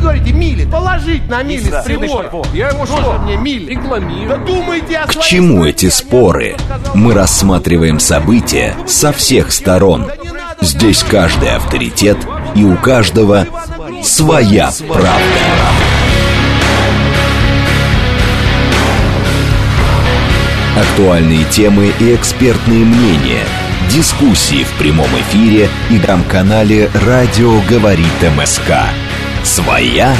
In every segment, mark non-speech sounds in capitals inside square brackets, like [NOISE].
говорите, милит, положить на Да. прибор. Я его что? мне милит. Рекламирую. Да думайте о К чему эти а споры? Мы рассматриваем события со всех сторон. Здесь каждый авторитет и у каждого своя правда. Актуальные темы и экспертные мнения. Дискуссии в прямом эфире и грам-канале «Радио говорит МСК». Своя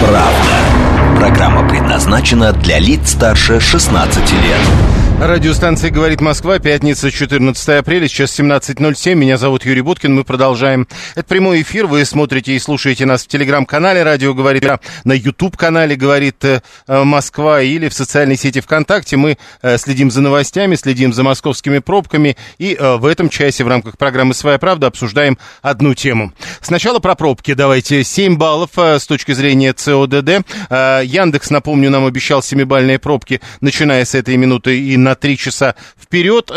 правда. Программа предназначена для лиц старше 16 лет. Радиостанция «Говорит Москва», пятница, 14 апреля, сейчас 17.07. Меня зовут Юрий Буткин, мы продолжаем. Это прямой эфир, вы смотрите и слушаете нас в телеграм-канале «Радио говорит», на YouTube-канале «Говорит э, Москва» или в социальной сети ВКонтакте. Мы э, следим за новостями, следим за московскими пробками и э, в этом часе в рамках программы «Своя правда» обсуждаем одну тему. Сначала про пробки давайте. 7 баллов с точки зрения ЦОДД. Яндекс, напомню, нам обещал 7-бальные пробки, начиная с этой минуты и на 3 часа вперед.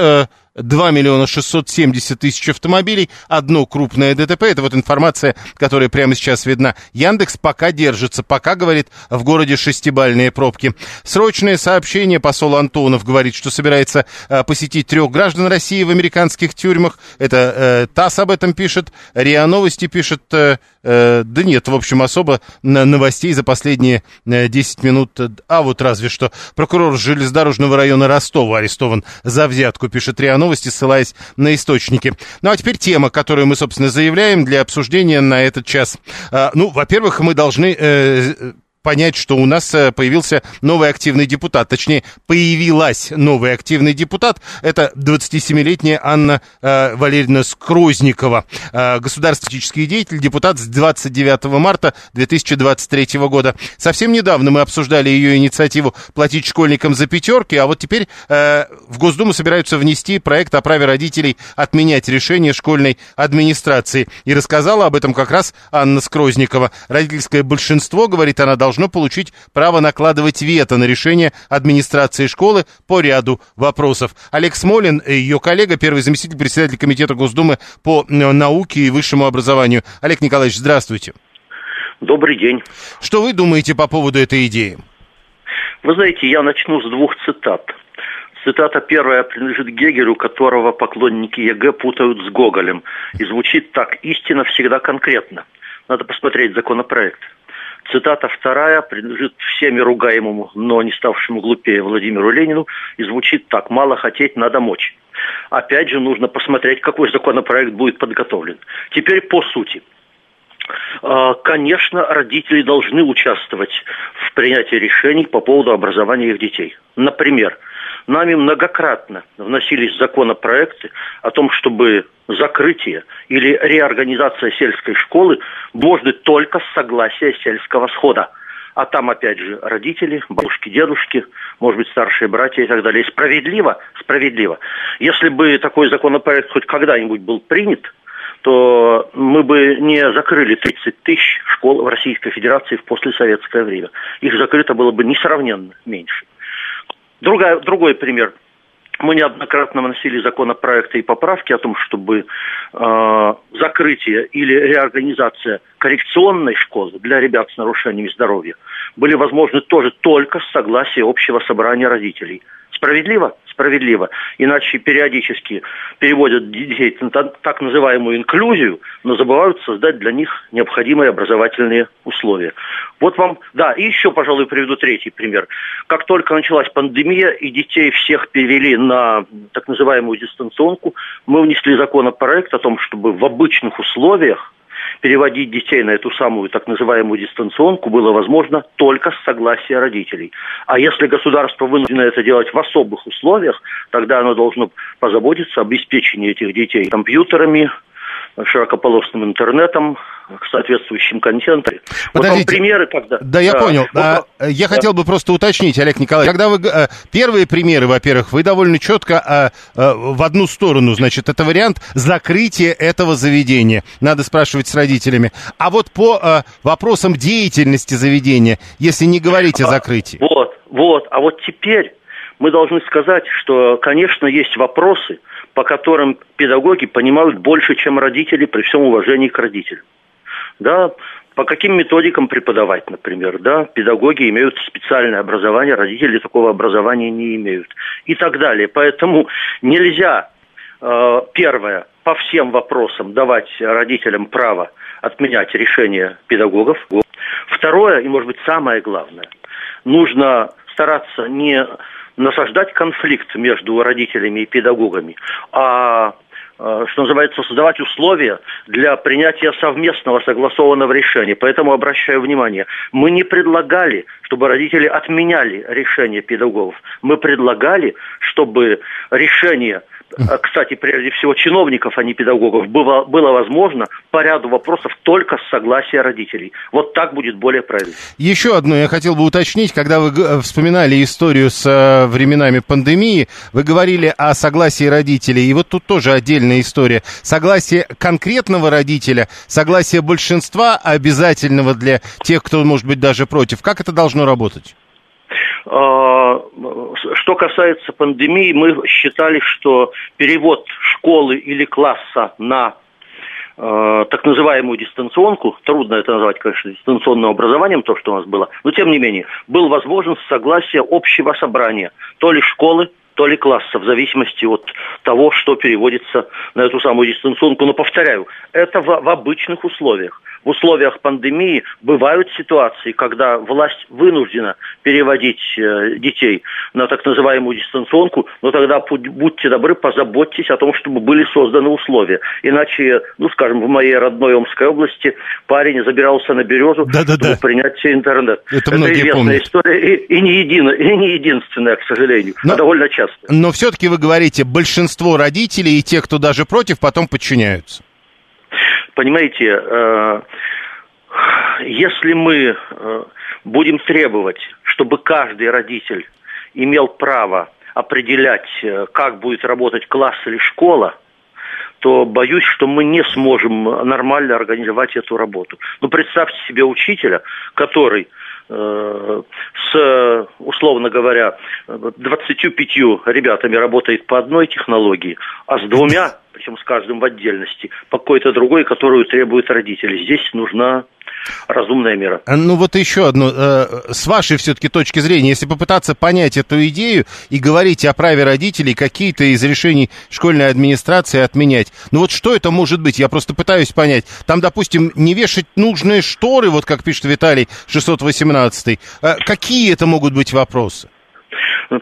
Э, 2 миллиона 670 тысяч автомобилей, одно крупное ДТП. Это вот информация, которая прямо сейчас видна. Яндекс пока держится, пока, говорит, в городе шестибальные пробки. Срочное сообщение. Посол Антонов говорит, что собирается э, посетить трех граждан России в американских тюрьмах. Это э, ТАСС об этом пишет, РИА Новости пишет. Э, э, да нет, в общем, особо новостей за последние э, 10 минут. А вот разве что прокурор железнодорожного района Ростова арестован за взятку, пишет РИА Новости, ссылаясь на источники. Ну а теперь тема, которую мы, собственно, заявляем для обсуждения на этот час. А, Ну, во-первых, мы должны... понять, что у нас э, появился новый активный депутат. Точнее, появилась новый активный депутат. Это 27-летняя Анна э, Валерьевна Скрозникова. Э, государственный деятель, депутат с 29 марта 2023 года. Совсем недавно мы обсуждали ее инициативу платить школьникам за пятерки, а вот теперь э, в Госдуму собираются внести проект о праве родителей отменять решение школьной администрации. И рассказала об этом как раз Анна Скрозникова. Родительское большинство, говорит она, должно получить право накладывать вето на решение администрации школы по ряду вопросов. Олег Смолин, ее коллега, первый заместитель председателя Комитета Госдумы по э, науке и высшему образованию. Олег Николаевич, здравствуйте. Добрый день. Что вы думаете по поводу этой идеи? Вы знаете, я начну с двух цитат. Цитата первая принадлежит Гегелю, которого поклонники ЕГЭ путают с Гоголем. И звучит так «Истина всегда конкретна». Надо посмотреть законопроект. Цитата вторая принадлежит всеми ругаемому, но не ставшему глупее Владимиру Ленину. И звучит так «Мало хотеть, надо мочь». Опять же, нужно посмотреть, какой законопроект будет подготовлен. Теперь по сути. А, Конечно, родители должны участвовать в принятии решений по поводу образования их детей. Например, нами многократно вносились законопроекты о том, чтобы закрытие или реорганизация сельской школы можно только с согласия сельского схода. А там, опять же, родители, бабушки, дедушки, может быть, старшие братья и так далее. И справедливо, справедливо. Если бы такой законопроект хоть когда-нибудь был принят, то мы бы не закрыли 30 тысяч школ в Российской Федерации в послесоветское время. Их закрыто было бы несравненно меньше. Другая, другой пример. Мы неоднократно вносили законопроекты и поправки о том, чтобы э, закрытие или реорганизация коррекционной школы для ребят с нарушениями здоровья были возможны тоже только с согласия общего собрания родителей. Справедливо? Справедливо. Иначе периодически переводят детей на та- так называемую инклюзию, но забывают создать для них необходимые образовательные условия. Вот вам, да, и еще, пожалуй, приведу третий пример. Как только началась пандемия и детей всех перевели на так называемую дистанционку, мы внесли законопроект о том, чтобы в обычных условиях переводить детей на эту самую так называемую дистанционку было возможно только с согласия родителей. А если государство вынуждено это делать в особых условиях, тогда оно должно позаботиться об обеспечении этих детей компьютерами, широкополосным интернетом, соответствующим контентом. Вот вам Подождите. примеры, когда... Да, я понял. Вот А, я да. хотел бы просто уточнить, Олег Николаевич, когда вы... э, Первые примеры, во-первых, вы довольно четко а, а, в одну сторону, значит, это вариант закрытия этого заведения. Надо спрашивать с родителями. А вот по а, вопросам деятельности заведения, если не говорить о закрытии. Вот, вот. А вот теперь мы должны сказать, что, конечно, есть вопросы, по которым педагоги понимают больше, чем родители, при всем уважении к родителям. Да, по каким методикам преподавать, например, да, педагоги имеют специальное образование, родители такого образования не имеют и так далее. Поэтому нельзя, э, первое, по всем вопросам давать родителям право отменять решения педагогов. Второе, и, может быть, самое главное, нужно стараться не насаждать конфликт между родителями и педагогами, а Э, что называется, создавать условия для принятия совместного согласованного решения. Поэтому обращаю внимание, мы не предлагали, чтобы родители отменяли решение педагогов. Мы предлагали, чтобы решение а, кстати, прежде всего чиновников, а не педагогов, было, было возможно по ряду вопросов только с согласия родителей. Вот так будет более правильно. Еще одно я хотел бы уточнить, когда вы вспоминали историю с э, временами пандемии, вы говорили о согласии родителей, и вот тут тоже отдельная история. Согласие конкретного родителя, согласие большинства обязательного для тех, кто, может быть, даже против. Как это должно работать? А, что касается пандемии, мы считали, что перевод школы или класса на э, так называемую дистанционку, трудно это назвать, конечно, дистанционным образованием, то, что у нас было, но тем не менее, был возможен согласие общего собрания, то ли школы, то ли класса, в зависимости от того, что переводится на эту самую дистанционку. Но повторяю, это в, в обычных условиях в условиях пандемии бывают ситуации, когда власть вынуждена переводить э, детей на так называемую дистанционку, но тогда будьте добры, позаботьтесь о том, чтобы были созданы условия. Иначе, ну, скажем, в моей родной Омской области парень забирался на березу, да, да, чтобы да. принять интернет. Это, Это известная помнят. история и, и, не едино, и не единственная, к сожалению, но, а довольно часто. Но все-таки вы говорите, большинство родителей и те, кто даже против, потом подчиняются понимаете, э, если мы э, будем требовать, чтобы каждый родитель имел право определять, э, как будет работать класс или школа, то боюсь, что мы не сможем нормально организовать эту работу. Ну, представьте себе учителя, который с, условно говоря, 25 ребятами работает по одной технологии, а с двумя причем с каждым в отдельности, по какой-то другой, которую требуют родители. Здесь нужна разумная мера. А, ну вот еще одно, э, с вашей все-таки точки зрения, если попытаться понять эту идею и говорить о праве родителей какие-то из решений школьной администрации отменять, ну вот что это может быть? Я просто пытаюсь понять. Там, допустим, не вешать нужные шторы, вот как пишет Виталий 618, э, какие это могут быть вопросы?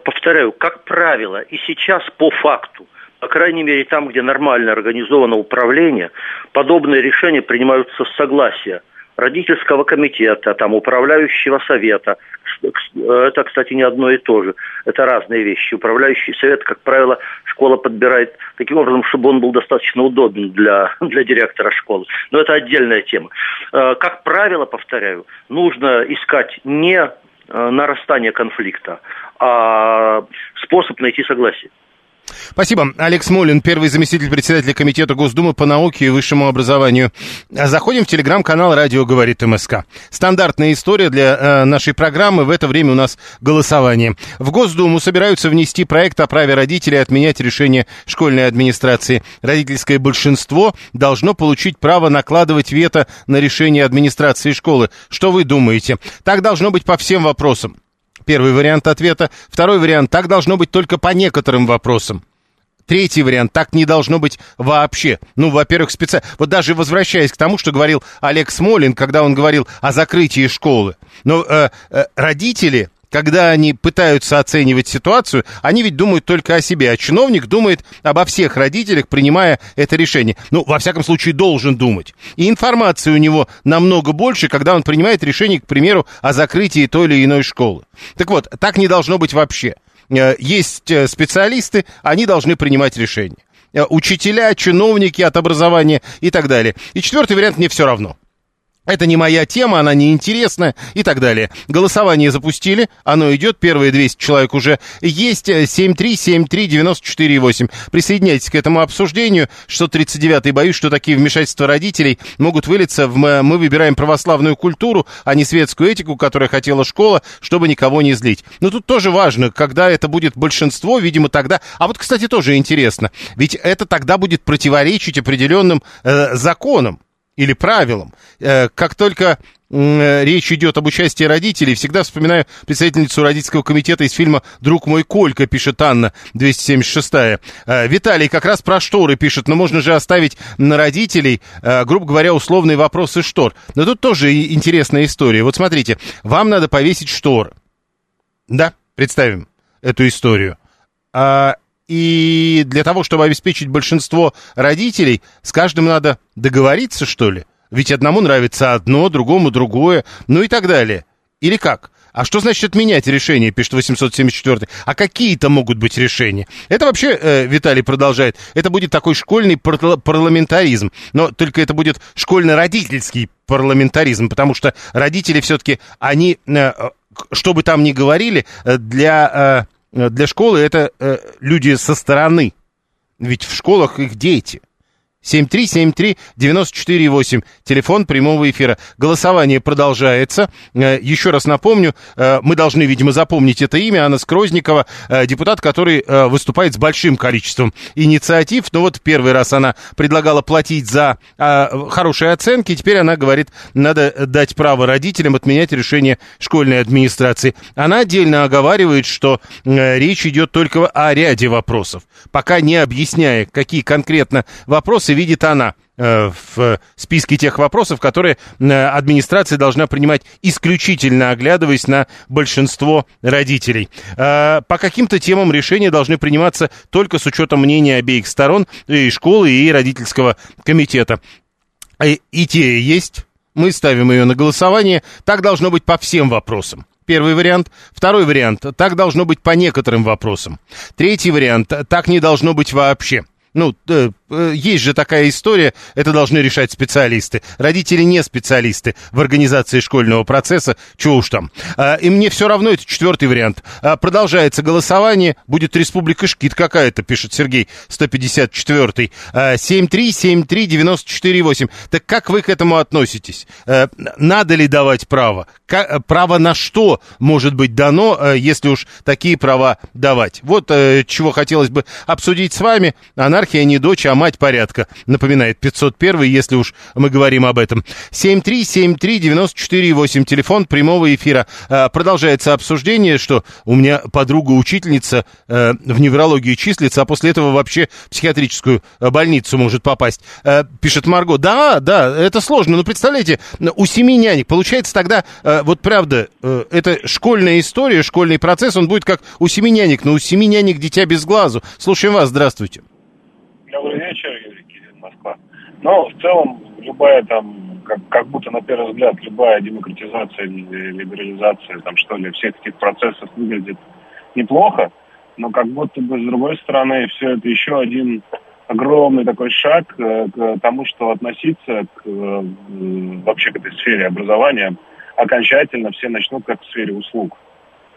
Повторяю, как правило, и сейчас по факту, по крайней мере, там, где нормально организовано управление, подобные решения принимаются с согласия родительского комитета, там, управляющего совета. Это, кстати, не одно и то же. Это разные вещи. Управляющий совет, как правило, школа подбирает таким образом, чтобы он был достаточно удобен для, [LAUGHS] для директора школы. Но это отдельная тема. Э, как правило, повторяю, нужно искать не э, нарастание конфликта, а способ найти согласие. Спасибо. Алекс Молин, первый заместитель председателя Комитета Госдумы по науке и высшему образованию. Заходим в телеграм-канал «Радио говорит МСК». Стандартная история для э, нашей программы. В это время у нас голосование. В Госдуму собираются внести проект о праве родителей отменять решение школьной администрации. Родительское большинство должно получить право накладывать вето на решение администрации школы. Что вы думаете? Так должно быть по всем вопросам. Первый вариант ответа. Второй вариант. Так должно быть только по некоторым вопросам. Третий вариант, так не должно быть вообще. Ну, во-первых, специально... Вот даже возвращаясь к тому, что говорил Олег Смолин, когда он говорил о закрытии школы. Но э, э, родители когда они пытаются оценивать ситуацию, они ведь думают только о себе, а чиновник думает обо всех родителях, принимая это решение. Ну, во всяком случае, должен думать. И информации у него намного больше, когда он принимает решение, к примеру, о закрытии той или иной школы. Так вот, так не должно быть вообще. Э, есть э, специалисты, они должны принимать решения. Э, учителя, чиновники от образования и так далее. И четвертый вариант мне все равно это не моя тема, она неинтересна и так далее. Голосование запустили, оно идет, первые 200 человек уже есть, 7373948. Присоединяйтесь к этому обсуждению. 639-й боюсь, что такие вмешательства родителей могут вылиться в «мы выбираем православную культуру, а не светскую этику, которая хотела школа, чтобы никого не злить». Но тут тоже важно, когда это будет большинство, видимо, тогда... А вот, кстати, тоже интересно, ведь это тогда будет противоречить определенным э, законам. Или правилам. Э, как только речь идет об участии родителей, всегда вспоминаю представительницу родительского комитета из фильма «Друг мой Колька», пишет Анна, 276-я. Э, Виталий как раз про шторы пишет, но можно же оставить на родителей, э, грубо говоря, условные вопросы штор. Но тут тоже интересная история. Вот смотрите, вам надо повесить шторы. Да, представим эту историю. А, и для того, чтобы обеспечить большинство родителей, с каждым надо договориться, что ли? Ведь одному нравится одно, другому другое, ну и так далее. Или как? А что значит отменять решение, пишет 874 А какие-то могут быть решения? Это вообще, э, Виталий продолжает, это будет такой школьный парла- парламентаризм. Но только это будет школьно-родительский парламентаризм, потому что родители все-таки, они, э, что бы там ни говорили, э, для, э, для школы это э, люди со стороны. Ведь в школах их дети. 7373948, телефон прямого эфира. Голосование продолжается. Э, еще раз напомню, э, мы должны, видимо, запомнить это имя. Анна Скрозникова, э, депутат, который выступает с большим количеством инициатив. Ну вот первый раз она предлагала платить за хорошие оценки. Теперь она говорит, надо дать право родителям отменять решение школьной администрации. Она отдельно оговаривает, что речь идет только о ряде вопросов. Пока не объясняя, какие конкретно вопросы видит она э, в списке тех вопросов, которые э, администрация должна принимать исключительно оглядываясь на большинство родителей. Э, по каким-то темам решения должны приниматься только с учетом мнения обеих сторон, и школы, и родительского комитета. И те есть. Мы ставим ее на голосование. Так должно быть по всем вопросам. Первый вариант. Второй вариант. Так должно быть по некоторым вопросам. Третий вариант. Так не должно быть вообще. Ну, э, э, есть же такая история, это должны решать специалисты. Родители не специалисты в организации школьного процесса, чего уж там. А, и мне все равно, это четвертый вариант. А, продолжается голосование, будет республика Шкит какая-то, пишет Сергей, 154-й. А, 7373948. Так как вы к этому относитесь? А, надо ли давать право? Право на что может быть дано, а, если уж такие права давать? Вот а, чего хотелось бы обсудить с вами. Анархия монархия не дочь, а мать порядка, напоминает 501, если уж мы говорим об этом. 7373948, телефон прямого эфира. А, продолжается обсуждение, что у меня подруга-учительница э, в неврологии числится, а после этого вообще в психиатрическую э, больницу может попасть. Э, пишет Марго, да, да, это сложно, но представляете, у семи нянек, получается тогда, вот правда, это школьная история, школьный процесс, он будет как у семи нянек, но у семи нянек дитя без глазу. Слушаем вас, здравствуйте. Москва. Но в целом любая там, как, как будто на первый взгляд, любая демократизация, либерализация, там что ли, всех этих процессов выглядит неплохо, но как будто бы с другой стороны все это еще один огромный такой шаг э, к тому, что относиться к, э, вообще к этой сфере образования окончательно все начнут как в сфере услуг.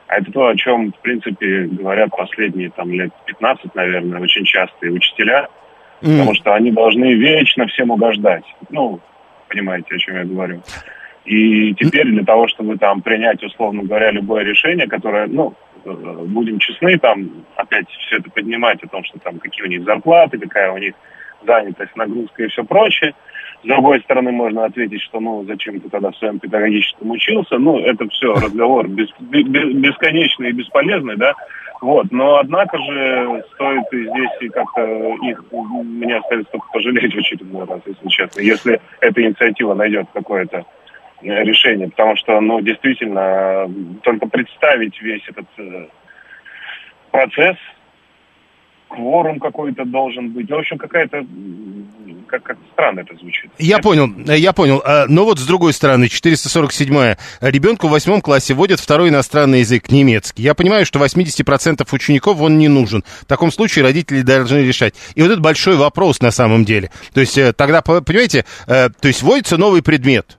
А это то, о чем, в принципе, говорят последние там, лет 15, наверное, очень часто и учителя – Mm. Потому что они должны вечно всем угождать. Ну, понимаете, о чем я говорю. И теперь для того, чтобы там принять, условно говоря, любое решение, которое, ну, э, будем честны, там опять все это поднимать о том, что там какие у них зарплаты, какая у них занятость, нагрузка и все прочее. С другой стороны, можно ответить, что ну зачем ты тогда в своем педагогическом учился. Ну, это все разговор бес, бес, бесконечный и бесполезный, да. Вот, но однако же стоит здесь и как-то их, мне остается только пожалеть в очередной раз, если честно, если эта инициатива найдет какое-то э, решение, потому что, ну, действительно, только представить весь этот э, процесс, кворум какой-то должен быть. В общем, какая-то как, как странно это звучит. Я понял, я понял. А, но вот с другой стороны, 447-я. Ребенку в восьмом классе вводят второй иностранный язык, немецкий. Я понимаю, что 80% учеников он не нужен. В таком случае родители должны решать. И вот это большой вопрос на самом деле. То есть э, тогда, понимаете, э, то есть вводится новый предмет.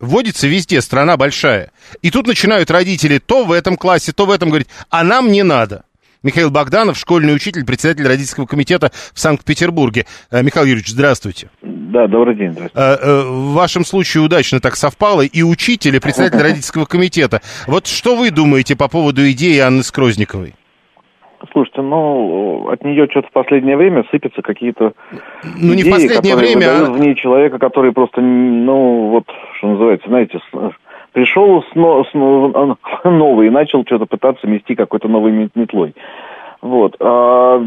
Вводится везде, страна большая. И тут начинают родители то в этом классе, то в этом говорить, а нам не надо. Михаил Богданов, школьный учитель, председатель родительского комитета в Санкт-Петербурге. Э, Михаил Юрьевич, здравствуйте. Да, добрый день. Э, э, в вашем случае удачно так совпало. И учитель, и председатель [LAUGHS] родительского комитета. Вот что вы думаете по поводу идеи Анны Скрозниковой? Слушайте, ну, от нее что-то в последнее время сыпятся какие-то Ну, не в идеи, последнее которые время, а... в ней человека, который просто, ну, вот, что называется, знаете, пришел с, но- с но- [LAUGHS] новый и начал что-то пытаться мести какой-то новой мет- метлой. Вот. А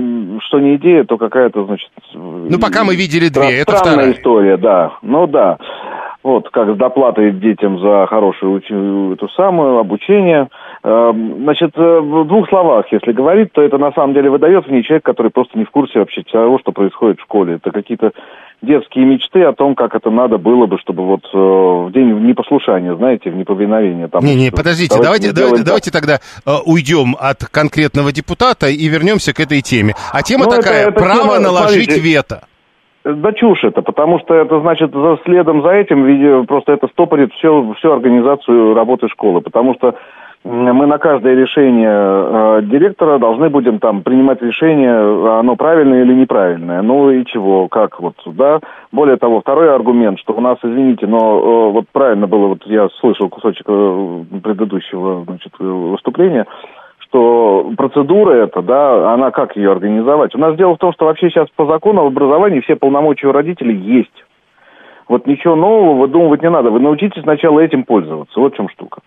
что не идея, то какая-то, значит... Ну, пока мы видели две, это Странная вторая. история, да. Ну, да. Вот, как с доплатой детям за хорошее эту самую обучение. Эм, Значит, э, в двух словах, если говорить, то это на самом деле выдает в ней человек, который просто не в курсе вообще того, что происходит в школе. Это какие-то детские мечты о том, как это надо было бы, чтобы вот э, в день непослушания, знаете, в неповиновение. Там, Не-не, что подождите, давайте, давайте, сделаем давайте тогда э, уйдем от конкретного депутата и вернемся к этой теме. А тема Ну, это- такая, это право тема, наложить смотрите, вето. Да чушь это, потому что это значит за следом за этим просто это стопорит все, всю организацию работы школы, потому что мы на каждое решение э, директора должны будем там принимать решение, оно правильное или неправильное. Ну и чего, как вот, да. Более того, второй аргумент, что у нас, извините, но э, вот правильно было, вот я слышал кусочек э, предыдущего значит, выступления, что процедура эта, да, она как ее организовать? У нас дело в том, что вообще сейчас по закону об образовании все полномочия у родителей есть. Вот ничего нового выдумывать не надо. Вы научитесь сначала этим пользоваться. Вот в чем штука.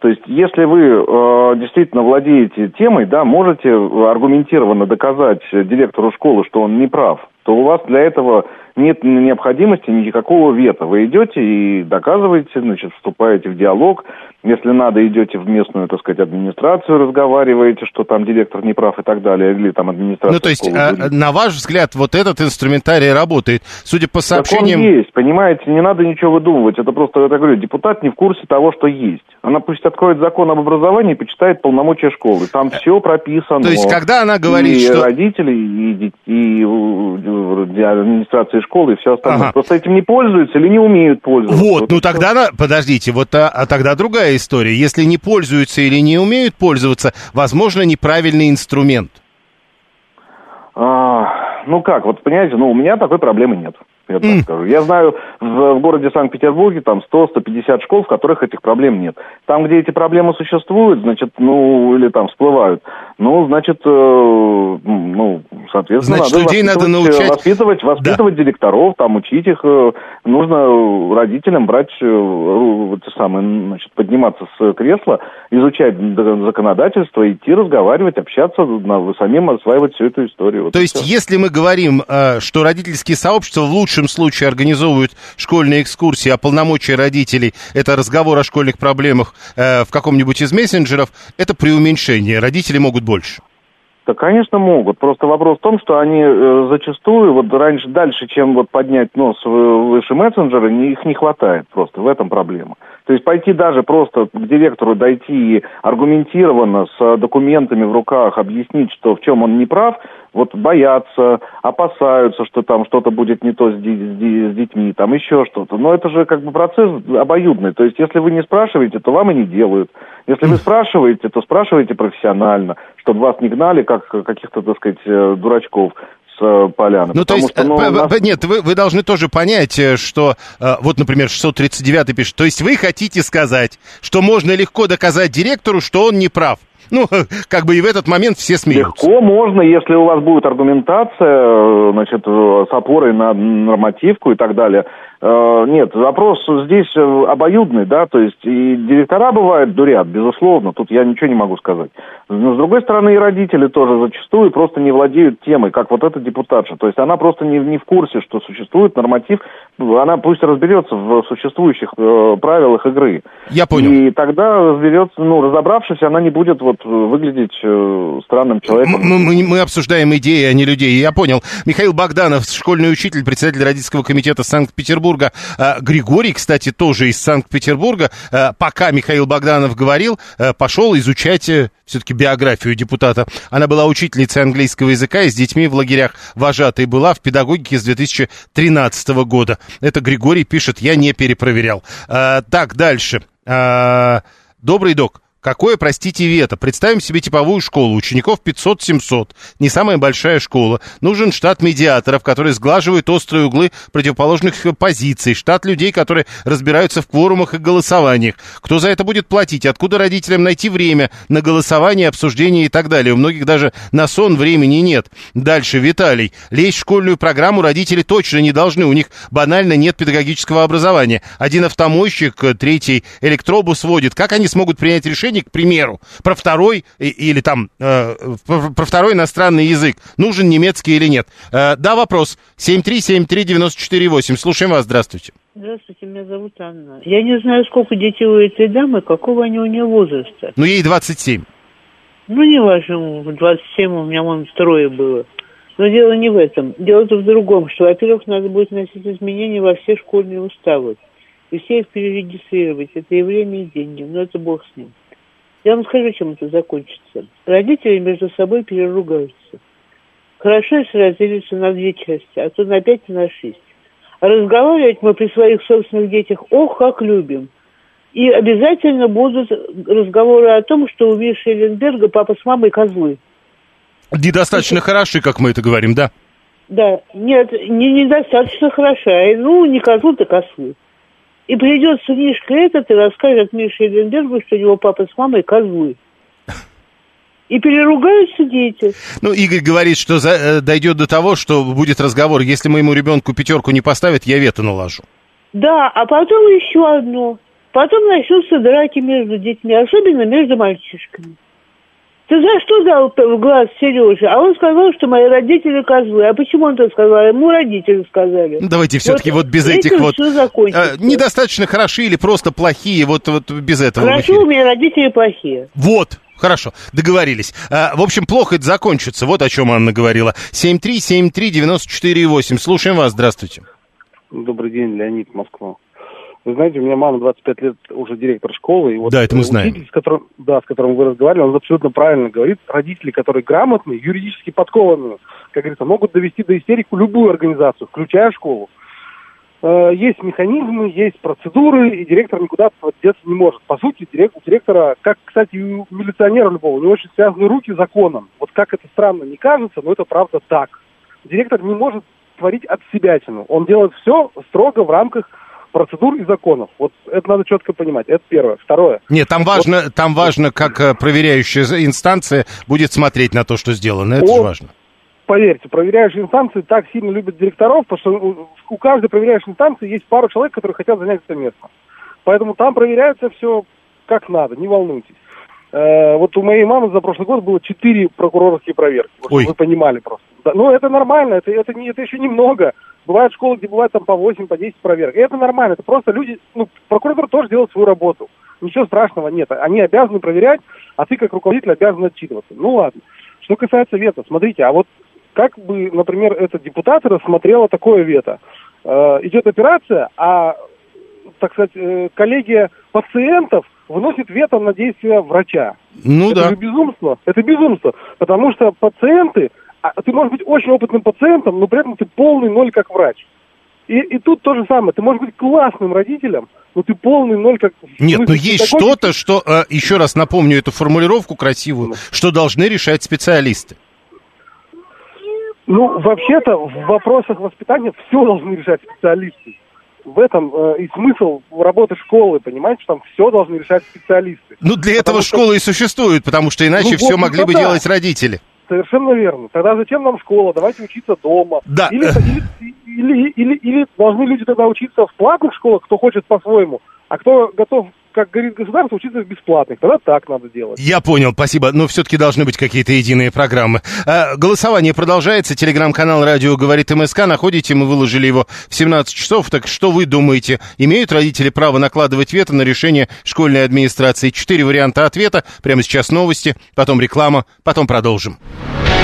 То есть, если вы э, действительно владеете темой, да, можете аргументированно доказать директору школы, что он не прав, то у вас для этого нет необходимости никакого вета. Вы идете и доказываете, значит, вступаете в диалог. Если надо, идете в местную, так сказать, администрацию, разговариваете, что там директор не прав и так далее, или там администрация Ну, то есть, а, будет. на ваш взгляд, вот этот инструментарий работает. Судя по Так он сообщениям... есть, понимаете, не надо ничего выдумывать. Это просто, я так говорю, депутат не в курсе того, что есть. Она пусть откроет закон об образовании и почитает полномочия школы. Там все прописано. То есть, когда она говорит, и что... родители, и, ди- и, и администрации школы, и все остальное. Ага. Просто этим не пользуются или не умеют пользоваться. Вот, ну и всё. тогда, на- подождите, вот а, а тогда другая история. Если не пользуются или не умеют пользоваться, возможно, неправильный инструмент. А, ну как, вот понимаете, ну у меня такой проблемы нет. Я так скажу. Я знаю, в, в городе Санкт-Петербурге там 100-150 школ, в которых этих проблем нет. Там, где эти проблемы существуют, значит, ну, или там всплывают, ну, значит, э, ну, соответственно, Значит, надо людей надо воспитывать, э, научать- воспитывать, воспитывать директоров, там, учить их. э, Нужно родителям брать, э, ру- это самое, значит, подниматься с кресла, изучать законодательство, идти разговаривать, общаться, самим осваивать всю эту историю. Вот То есть, всё. если мы говорим, что родительские сообщества в лучшем случае организовывают школьные экскурсии, а полномочия родителей – это разговор о школьных проблемах э, в каком-нибудь из мессенджеров, это преуменьшение. Родители могут больше. Да, конечно, могут. Просто вопрос в том, что они э, зачастую, вот раньше, дальше, чем вот поднять нос выше мессенджера, не- их не хватает просто. В этом проблема. То есть пойти даже просто к директору, дойти и аргументированно с документами в руках объяснить, что в чем он не прав, вот боятся, опасаются, что там что-то будет не то с, с детьми, там еще что-то. Но это же как бы процесс обоюдный. То есть если вы не спрашиваете, то вам и не делают. Если вы [CLEARS THROAT] спрашиваете, то спрашивайте профессионально, чтобы вас не гнали, как каких-то, так сказать, э, дурачков с э, поляны. Ну, то есть, что, ну, э, у нас- нет, вы, вы должны тоже понять, что, вот, например, 639 пишет, то есть вы хотите сказать, что можно легко доказать директору, что он не прав. Ну, [LAUGHS] как бы и в этот момент все смеются. Легко можно, если у вас будет аргументация, значит, с опорой на нормативку и так далее. Э, Нет, вопрос здесь э, обоюдный, да, то есть и директора бывают дурят, безусловно, тут я ничего не могу сказать. Но с другой стороны и родители тоже зачастую просто не владеют темой, как вот эта депутатша. То есть она просто не, не в курсе, что существует норматив, она пусть разберется в существующих э, правилах игры. Я понял. И тогда разберется, ну, разобравшись, она не будет вот выглядеть э, странным человеком. Мы, мы- мы обсуждаем идеи, а не людей. Я понял. Михаил Богданов, школьный учитель, председатель родительского комитета Санкт-Петербурга. А, Григорий, кстати, тоже из Санкт-Петербурга. А, Пока Михаил Богданов говорил, а, пошел изучать все-таки биографию депутата. Она была учительницей английского языка и с детьми в лагерях вожатой была в педагогике с 2013 года. Это Григорий пишет, я не перепроверял. Так, дальше. Добрый док. Какое, простите, вето? Представим себе типовую школу, учеников 500-700, не самая большая школа. Нужен штат медиаторов, которые сглаживают острые углы противоположных позиций, штат людей, которые разбираются в кворумах и голосованиях. Кто за это будет платить? Откуда родителям найти время на голосование, обсуждение и так далее? У многих даже на сон времени нет. Дальше, Виталий. Лезть в школьную программу родители точно не должны, у них банально нет педагогического образования. Один автомойщик, третий электробус водит. Как они смогут принять решение, к примеру, про второй или там э, про второй иностранный язык? Нужен немецкий или нет? Э, да, вопрос. 7373948. Слушаем вас. Здравствуйте. Здравствуйте, меня зовут Анна. Я не знаю, сколько детей у этой дамы, какого они у нее возраста. Ну, ей 27. Ну, не важно, 27 у меня вон трое было. Но дело не в этом. Дело в другом, что, во-первых, надо будет вносить изменения во все школьные уставы. И все их перерегистрировать. Это и время, и деньги. Но это бог с ним. Я вам скажу, чем это закончится. Родители между собой переругаются. Хорошо, если разделиться на две части, а то на пять и на шесть. А разговаривать мы при своих собственных детях, ох, как любим. И обязательно будут разговоры о том, что у Миши Эленберга папа с мамой козлы. Недостаточно хороши, как мы это говорим, да? Да, нет, не недостаточно хороша. Ну, не козлы, так кослы. И придет сынишка этот и расскажет Мише Эленбергу, что у него папа с мамой козлы. И переругаются дети. Ну, Игорь говорит, что за, э, дойдет до того, что будет разговор, если моему ребенку пятерку не поставят, я вето наложу. Да, а потом еще одно. Потом начнутся драки между детьми, особенно между мальчишками. Ты за что дал в глаз Сереже? А он сказал, что мои родители козлы. А почему он это сказал? Ему родители сказали. Ну, давайте все-таки вот, вот без этих вот... Э, недостаточно хороши или просто плохие, вот, вот без этого. Хорошо, у меня родители плохие. Вот, Хорошо, договорились. А, в общем, плохо это закончится. Вот о чем Анна говорила. 7373948. Слушаем вас. Здравствуйте. Добрый день, Леонид, Москва. Вы знаете, у меня мама 25 лет уже директор школы. И вот да, это мы знаем. Учитель, с которым, да, с которым вы разговаривали, он абсолютно правильно говорит. Родители, которые грамотные, юридически подкованные, как говорится, могут довести до истерику любую организацию, включая школу. Э, есть механизмы, есть процедуры, и директор никуда деться не может. По сути, у директора, как, кстати, и у милиционера любого, у него очень связаны руки законом. Вот как это странно не кажется, но это правда так. Директор не может творить от себя. Он делает все строго в рамках процедур и законов. Вот это надо четко понимать. Это первое. Второе. Нет, там важно, вот, там важно, как э, проверяющая инстанция будет смотреть на то, что сделано. Это же важно. Поверьте, проверяющие инстанции так сильно любят директоров, потому что у каждой проверяющей инстанции есть пару человек, которые хотят занять это место. Поэтому там проверяется все как надо, не волнуйтесь. Э, вот у моей мамы за прошлый год было четыре прокурорские проверки. Вот, Ой. Вы понимали просто. Да, ну, это нормально, это, это, не, это еще немного. Бывают школы, где бывает там по 8, по 10 проверок. И это нормально, это просто люди, ну, прокуратура тоже делает свою работу. Ничего страшного нет. Они обязаны проверять, а ты как руководитель обязан отчитываться. Ну ладно. Что касается вето, смотрите, а вот как бы, например, эта депутат рассмотрела такое вето? Э, идет операция, а, так сказать, э, коллегия пациентов вносит вето на действия врача. Ну это да. Это безумство. Это безумство. Потому что пациенты, ты можешь быть очень опытным пациентом, но при этом ты полный ноль как врач. И, и тут то же самое. Ты можешь быть классным родителем, но ты полный ноль как... Нет, но есть что-то, что, э, еще раз напомню эту формулировку красивую, что должны решать специалисты. Ну, вообще-то в вопросах воспитания все должны решать специалисты в этом э, и смысл работы школы, понимаете, что там все должны решать специалисты. Ну, для этого что... школы и существует, потому что иначе ну, все вот, могли бы да. делать родители. Совершенно верно. Тогда зачем нам школа? Давайте учиться дома. Да. Или, или, или, или, или должны люди тогда учиться в платных школах, кто хочет по-своему, а кто готов как говорит государство, учиться в бесплатных. Тогда так надо делать. Я понял, спасибо. Но все-таки должны быть какие-то единые программы. А, голосование продолжается. Телеграм-канал «Радио говорит МСК». Находите, мы выложили его в 17 часов. Так что вы думаете, имеют родители право накладывать вето на решение школьной администрации? Четыре варианта ответа. Прямо сейчас новости, потом реклама, потом продолжим.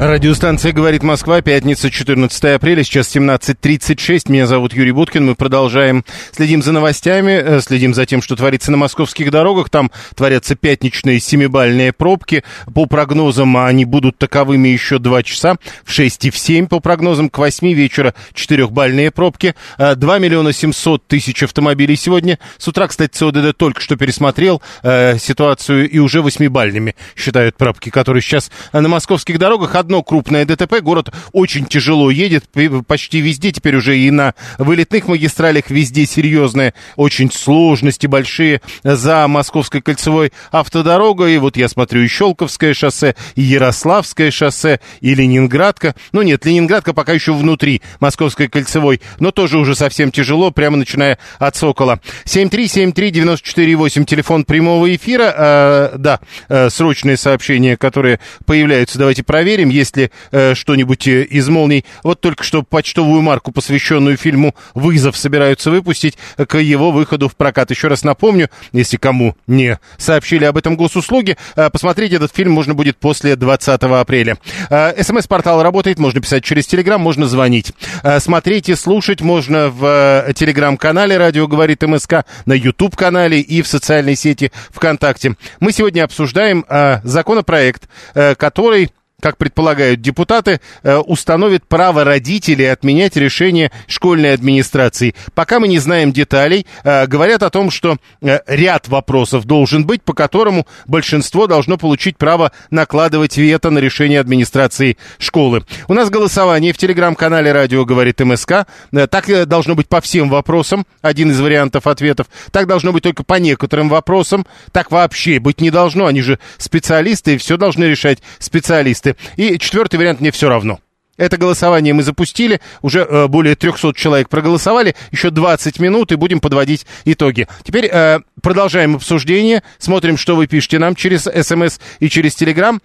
Радиостанция «Говорит Москва», пятница, 14 апреля, сейчас 17.36. Меня зовут Юрий Буткин. Мы продолжаем, следим за новостями, э, следим за тем, что творится на московских дорогах. Там творятся пятничные семибальные пробки. По прогнозам они будут таковыми еще два часа. В 6 и в 7 по прогнозам. К 8 вечера четырехбальные пробки. 2 э, миллиона 700 тысяч автомобилей сегодня. С утра, кстати, ЦОДД только что пересмотрел э, ситуацию и уже восьмибальными считают пробки, которые сейчас на московских дорогах одно крупное ДТП. Город очень тяжело едет, почти везде теперь уже и на вылетных магистралях везде серьезные, очень сложности большие за Московской кольцевой автодорогой. И вот я смотрю и Щелковское шоссе, и Ярославское шоссе, и Ленинградка. Ну нет, Ленинградка пока еще внутри Московской кольцевой, но тоже уже совсем тяжело, прямо начиная от Сокола. 7373948, телефон прямого эфира. Э, да, э, срочные сообщения, которые появляются, давайте проверим есть ли э, что-нибудь э, из молний. Вот только что почтовую марку, посвященную фильму «Вызов», собираются выпустить к его выходу в прокат. Еще раз напомню, если кому не сообщили об этом госуслуги, э, посмотреть этот фильм можно будет после 20 апреля. Э, СМС-портал работает, можно писать через Телеграм, можно звонить. Э, смотреть и слушать можно в э, Телеграм-канале «Радио говорит МСК», на YouTube-канале и в социальной сети ВКонтакте. Мы сегодня обсуждаем э, законопроект, э, который как предполагают депутаты, э, установит право родителей отменять решение школьной администрации. Пока мы не знаем деталей, э, говорят о том, что э, ряд вопросов должен быть, по которому большинство должно получить право накладывать вето на решение администрации школы. У нас голосование в телеграм-канале «Радио говорит МСК». Так должно быть по всем вопросам, один из вариантов ответов. Так должно быть только по некоторым вопросам. Так вообще быть не должно, они же специалисты, и все должны решать специалисты варианты. И четвертый вариант мне все равно. Это голосование мы запустили, уже э, более 300 человек проголосовали, еще 20 минут и будем подводить итоги. Теперь э, продолжаем обсуждение, смотрим, что вы пишете нам через СМС и через Телеграм.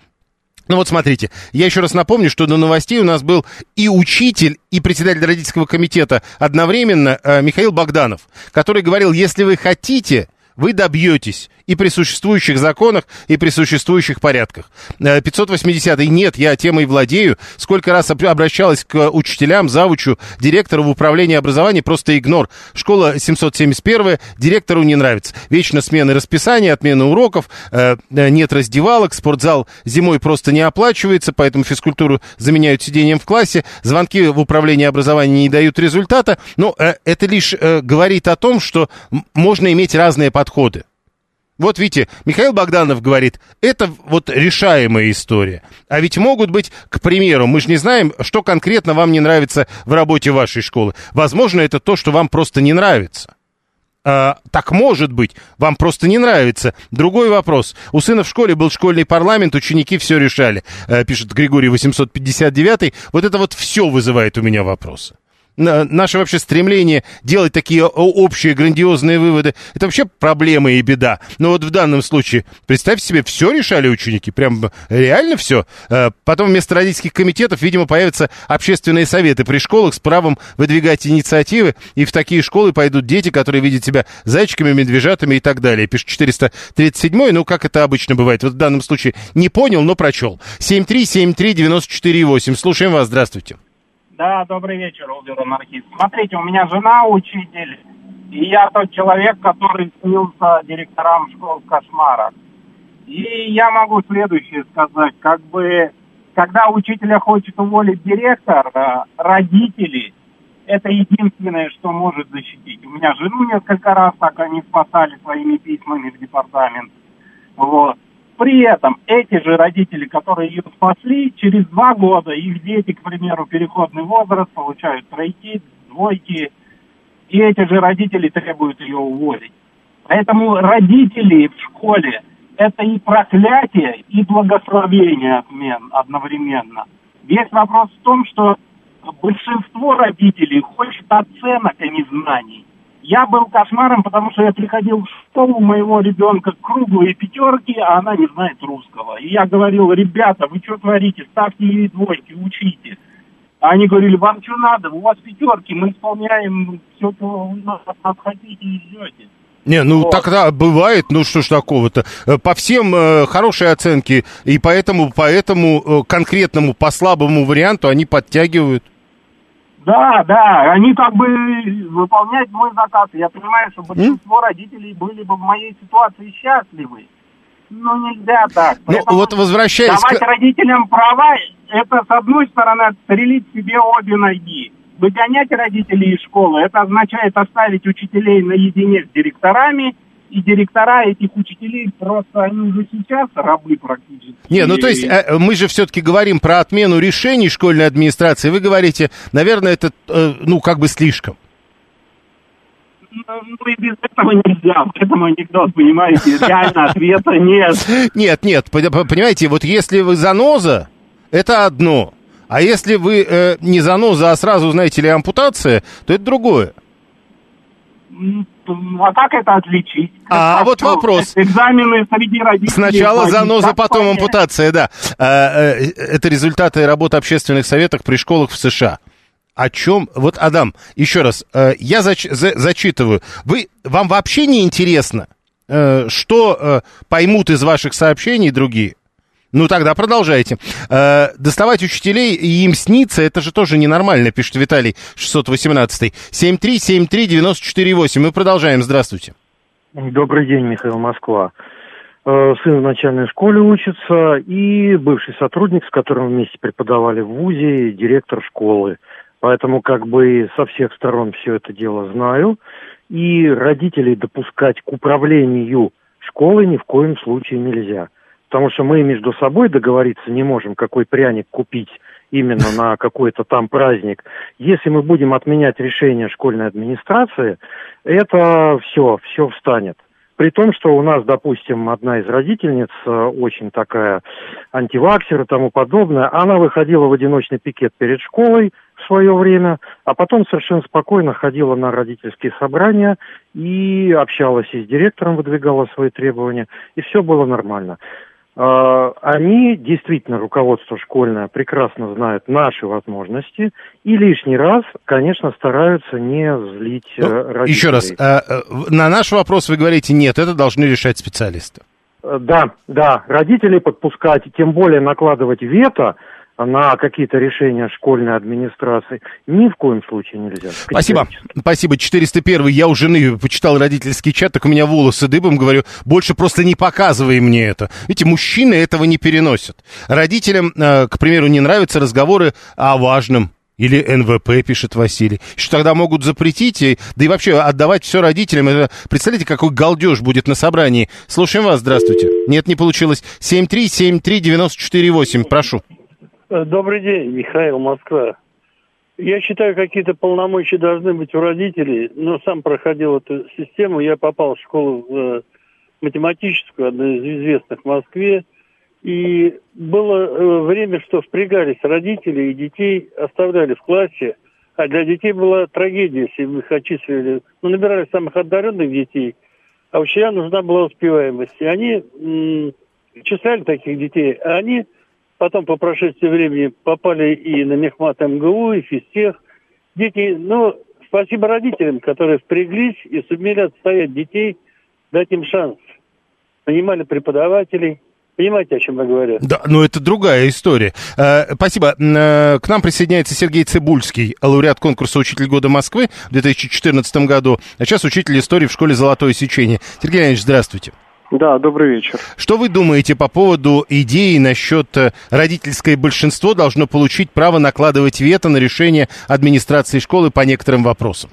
Ну вот смотрите, я еще раз напомню, что до новостей у нас был и учитель, и председатель родительского комитета одновременно э, Михаил Богданов, который говорил, если вы хотите, вы добьетесь и при существующих законах, и при существующих порядках. 580-й э, нет, я темой владею. Сколько раз обращалась к учителям, завучу, директору в управлении образования, просто игнор. Школа 771 директору не нравится. Вечно смены расписания, отмена уроков, э, э, нет раздевалок, спортзал зимой просто не оплачивается, поэтому физкультуру заменяют сидением в классе, звонки в управление образования не дают результата. Но это лишь говорит о том, что можно иметь разные подходы. Вот видите, Михаил Богданов говорит, это вот решаемая история. А ведь могут быть, к примеру, мы же не знаем, что конкретно вам не нравится в работе вашей школы. Возможно, это то, что вам просто не нравится. А, так может быть, вам просто не нравится. Другой вопрос. У сына в школе был школьный парламент, ученики все решали, а, пишет Григорий 859. Вот это вот все вызывает у меня вопросы наше вообще стремление делать такие общие грандиозные выводы, это вообще проблема и беда. Но вот в данном случае, представьте себе, все решали ученики, прям реально все. Э, потом вместо родительских комитетов, видимо, появятся общественные советы при школах с правом выдвигать инициативы, и в такие школы пойдут дети, которые видят себя зайчиками, медвежатами и так далее. Пишет 437 ну, как это обычно бывает. Вот в данном случае не понял, но прочел. 7373948. Слушаем вас, здравствуйте. Да, добрый вечер, Улдер-анархист. Смотрите, у меня жена учитель, и я тот человек, который снился директорам школ в кошмарах. И я могу следующее сказать. Как бы, когда учителя хочет уволить директора, родители, это единственное, что может защитить. У меня жену несколько раз так они спасали своими письмами в департамент. Вот. При этом эти же родители, которые ее спасли, через два года их дети, к примеру, переходный возраст, получают тройки, двойки, и эти же родители требуют ее уволить. Поэтому родители в школе – это и проклятие, и благословение отмен одновременно. Весь вопрос в том, что большинство родителей хочет оценок, а не знаний. Я был кошмаром, потому что я приходил в школу у моего ребенка круглые пятерки, а она не знает русского. И я говорил, ребята, вы что творите, ставьте ей двойки, учите. А они говорили, вам что надо, у вас пятерки, мы исполняем все, что вы нас хотите и ждете. Не, ну вот. тогда бывает, ну что ж такого-то. Э, по всем э, хорошие оценки, и поэтому, поэтому э, конкретному, по слабому варианту они подтягивают. Да, да, они как бы выполняют мой заказ. Я понимаю, что большинство mm? родителей были бы в моей ситуации счастливы. Но нельзя так. Ну, вот возвращаясь... Давать к... родителям права, это, с одной стороны, отстрелить себе обе ноги. Выгонять родителей из школы, это означает оставить учителей наедине с директорами и директора этих учителей просто, они уже сейчас рабы практически. Не, ну то есть э, мы же все-таки говорим про отмену решений школьной администрации. Вы говорите, наверное, это, э, ну, как бы слишком. Ну и без этого нельзя. Поэтому анекдот, понимаете, реально ответа нет. [LAUGHS] Нет, нет, понимаете, вот если вы заноза, это одно. А если вы э, не заноза, а сразу, знаете ли, ампутация, то это другое. А как это отличить? А, а вот вопрос. Экзамены среди родителей. Сначала заноза, потом понять? ампутация, да. А, э, это результаты работы общественных советов при школах в США. О чем? Вот, Адам, еще раз, э, я зач, за, зачитываю. Вы, вам вообще не интересно, э, что поймут из ваших сообщений другие? Ну тогда продолжайте. Э, доставать учителей и им снится, это же тоже ненормально, пишет Виталий 618. 7373948. Мы продолжаем. Здравствуйте. Добрый день, Михаил Москва. Э, сын в начальной школе учится и бывший сотрудник, с которым вместе преподавали в ВУЗе, директор школы. Поэтому как бы со всех сторон все это дело знаю. И родителей допускать к управлению школой ни в коем случае нельзя потому что мы между собой договориться не можем, какой пряник купить именно на [LAUGHS] какой-то там праздник. Если мы будем отменять решение школьной администрации, это все, все встанет. При том, что у нас, допустим, одна из родительниц, э, очень такая антиваксер и тому подобное, она выходила в одиночный пикет перед школой в свое время, а потом совершенно спокойно ходила на родительские собрания и общалась и с директором, выдвигала свои требования, и все было нормально. А, они действительно, руководство школьное, прекрасно знают наши возможности и лишний раз, конечно, стараются не злить ну, э, родителей. Еще раз, а, э, на наш вопрос вы говорите, нет, это должны решать специалисты. Э, да, да, родителей подпускать, тем более накладывать вето – на какие-то решения школьной администрации ни в коем случае нельзя. Спасибо. Спасибо. 401 я у жены почитал родительский чат, так у меня волосы дыбом, говорю, больше просто не показывай мне это. Видите, мужчины этого не переносят. Родителям, э, к примеру, не нравятся разговоры о важном. Или НВП, пишет Василий. Что тогда могут запретить, и, да и вообще отдавать все родителям. Это, представляете, какой галдеж будет на собрании. Слушаем вас, здравствуйте. Нет, не получилось. 7373948, прошу. Э, добрый день, Михаил Москва. Я считаю, какие-то полномочия должны быть у родителей, но сам проходил эту систему. Я попал в школу э, математическую, одну из известных в Москве. И было э, время, что впрягались родители и детей оставляли в классе. А для детей была трагедия, если мы их отчислили. Ну, набирали самых одаренных детей, а учителям нужна была успеваемость. И они м- числяли таких детей, а они потом по прошествии времени попали и на Мехмат МГУ, и физтех. Дети, ну, спасибо родителям, которые впряглись и сумели отстоять детей, дать им шанс. Нанимали преподавателей, Понимаете, о чем я говорю? Да, но это другая история. Э, спасибо. Э, к нам присоединяется Сергей Цибульский, лауреат конкурса «Учитель года Москвы» в 2014 году, а сейчас учитель истории в школе «Золотое сечение». Сергей Леонидович, здравствуйте. Да, добрый вечер. Что вы думаете по поводу идеи насчет э, родительское большинство должно получить право накладывать вето на решение администрации школы по некоторым вопросам?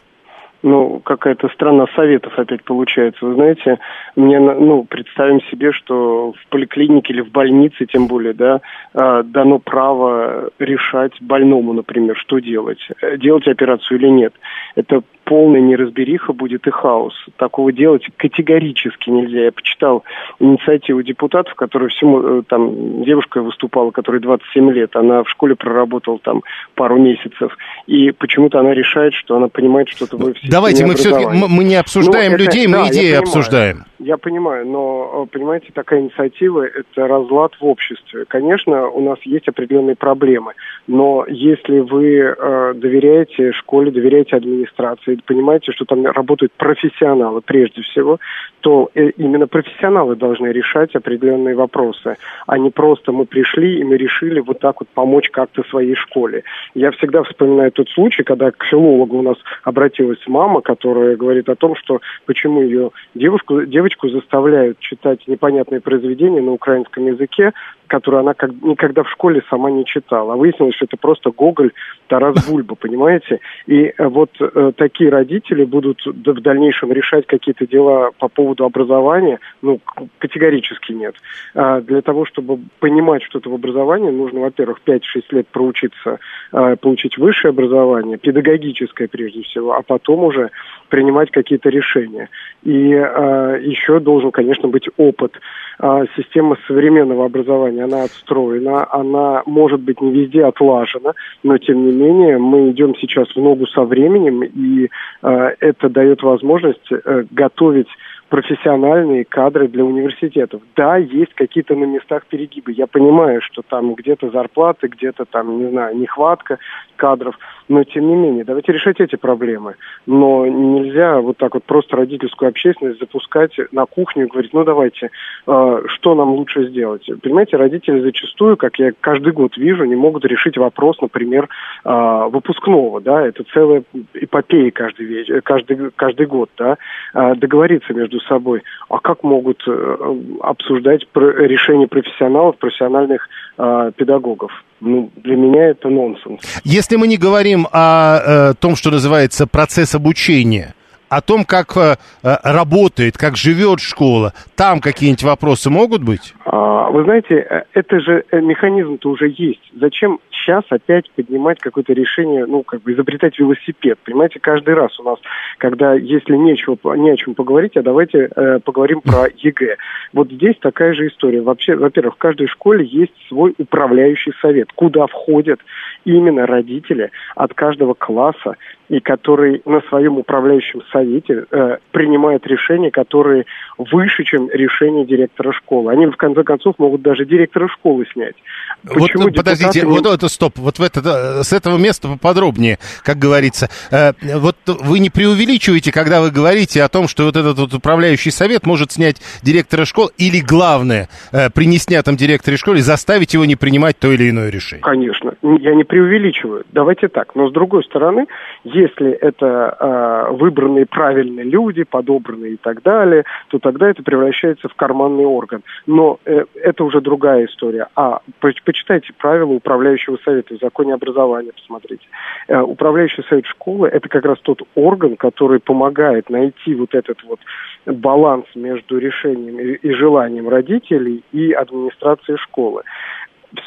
ну, какая-то страна советов опять получается. Вы знаете, мне, ну, представим себе, что в поликлинике или в больнице, тем более, да, а, дано право решать больному, например, что делать, э, делать операцию или нет. Это полная неразбериха будет и хаос. Такого делать категорически нельзя. Я почитал инициативу депутатов, которые всему, э, там, девушка выступала, которой 27 лет, она в школе проработала там пару месяцев, и почему-то она решает, что она понимает что-то в Давайте, мы все-таки, мы, мы не обсуждаем ну, людей, это, мы да, идеи обсуждаем. Я понимаю, но, э, понимаете, такая инициатива – это разлад в обществе. Конечно, у нас есть определенные проблемы, но если вы э, доверяете школе, доверяете администрации, понимаете, что там работают профессионалы прежде всего, то э, именно профессионалы должны решать определенные вопросы, а не просто мы пришли и мы решили вот так вот помочь как-то своей школе. Я всегда вспоминаю тот случай, когда к филологу у нас обратилась мама, которая говорит о том, что почему ее девушку, девочку заставляют читать непонятные произведения на украинском языке, которые она как, никогда в школе сама не читала. А выяснилось, что это просто Гоголь, Тарас Бульба, понимаете? И э, вот э, такие родители будут в дальнейшем решать какие-то дела по поводу образования, ну, категорически нет. А для того, чтобы понимать что-то в образовании, нужно, во-первых, 5-6 лет проучиться, э, получить высшее образование, педагогическое прежде всего, а потом уже принимать какие-то решения. И э, еще должен, конечно, быть опыт. Э, система современного образования, она отстроена, она может быть не везде отлажена, но тем не менее мы идем сейчас в ногу со временем, и э, это дает возможность э, готовить профессиональные кадры для университетов. Да, есть какие-то на местах перегибы. Я понимаю, что там где-то зарплаты, где-то там, не знаю, нехватка кадров, но тем не менее, давайте решать эти проблемы. Но нельзя вот так вот просто родительскую общественность запускать на кухню и говорить, ну давайте, э, что нам лучше сделать. Понимаете, родители зачастую, как я каждый год вижу, не могут решить вопрос, например, э, выпускного, да, это целая эпопея каждый, вечер, каждый, каждый год, да, э, договориться между собой. А как могут э, обсуждать решения профессионалов, профессиональных э, педагогов? Ну, для меня это нонсенс. Если мы не говорим о э, том, что называется процесс обучения, о том, как э, э, работает, как живет школа, там какие-нибудь вопросы могут быть? А, вы знаете, э, это же э, механизм-то уже есть. Зачем сейчас опять поднимать какое-то решение, ну, как бы изобретать велосипед? Понимаете, каждый раз у нас, когда если нечего, не о чем поговорить, а давайте э, поговорим про [LAUGHS] ЕГЭ. Вот здесь такая же история. Вообще, во-первых, в каждой школе есть свой управляющий совет, куда входят именно родители от каждого класса, и который на своем управляющем совете э, принимает решения, которые выше, чем решение директора школы. Они, в конце концов, могут даже директора школы снять. Почему вот, подождите, не... вот это стоп, вот в это, с этого места поподробнее, как говорится. Э, вот вы не преувеличиваете, когда вы говорите о том, что вот этот вот управляющий совет может снять директора школы, или главное, э, при неснятом директоре школы заставить его не принимать то или иное решение? Конечно, я не преувеличиваю. Давайте так, но с другой стороны, если это э, выбранные правильные люди, подобранные и так далее, то тогда это превращается в карманный орган. Но э, это уже другая история. А почитайте правила управляющего совета в законе образования, посмотрите. Э, управляющий совет школы – это как раз тот орган, который помогает найти вот этот вот баланс между решением и, и желанием родителей и администрации школы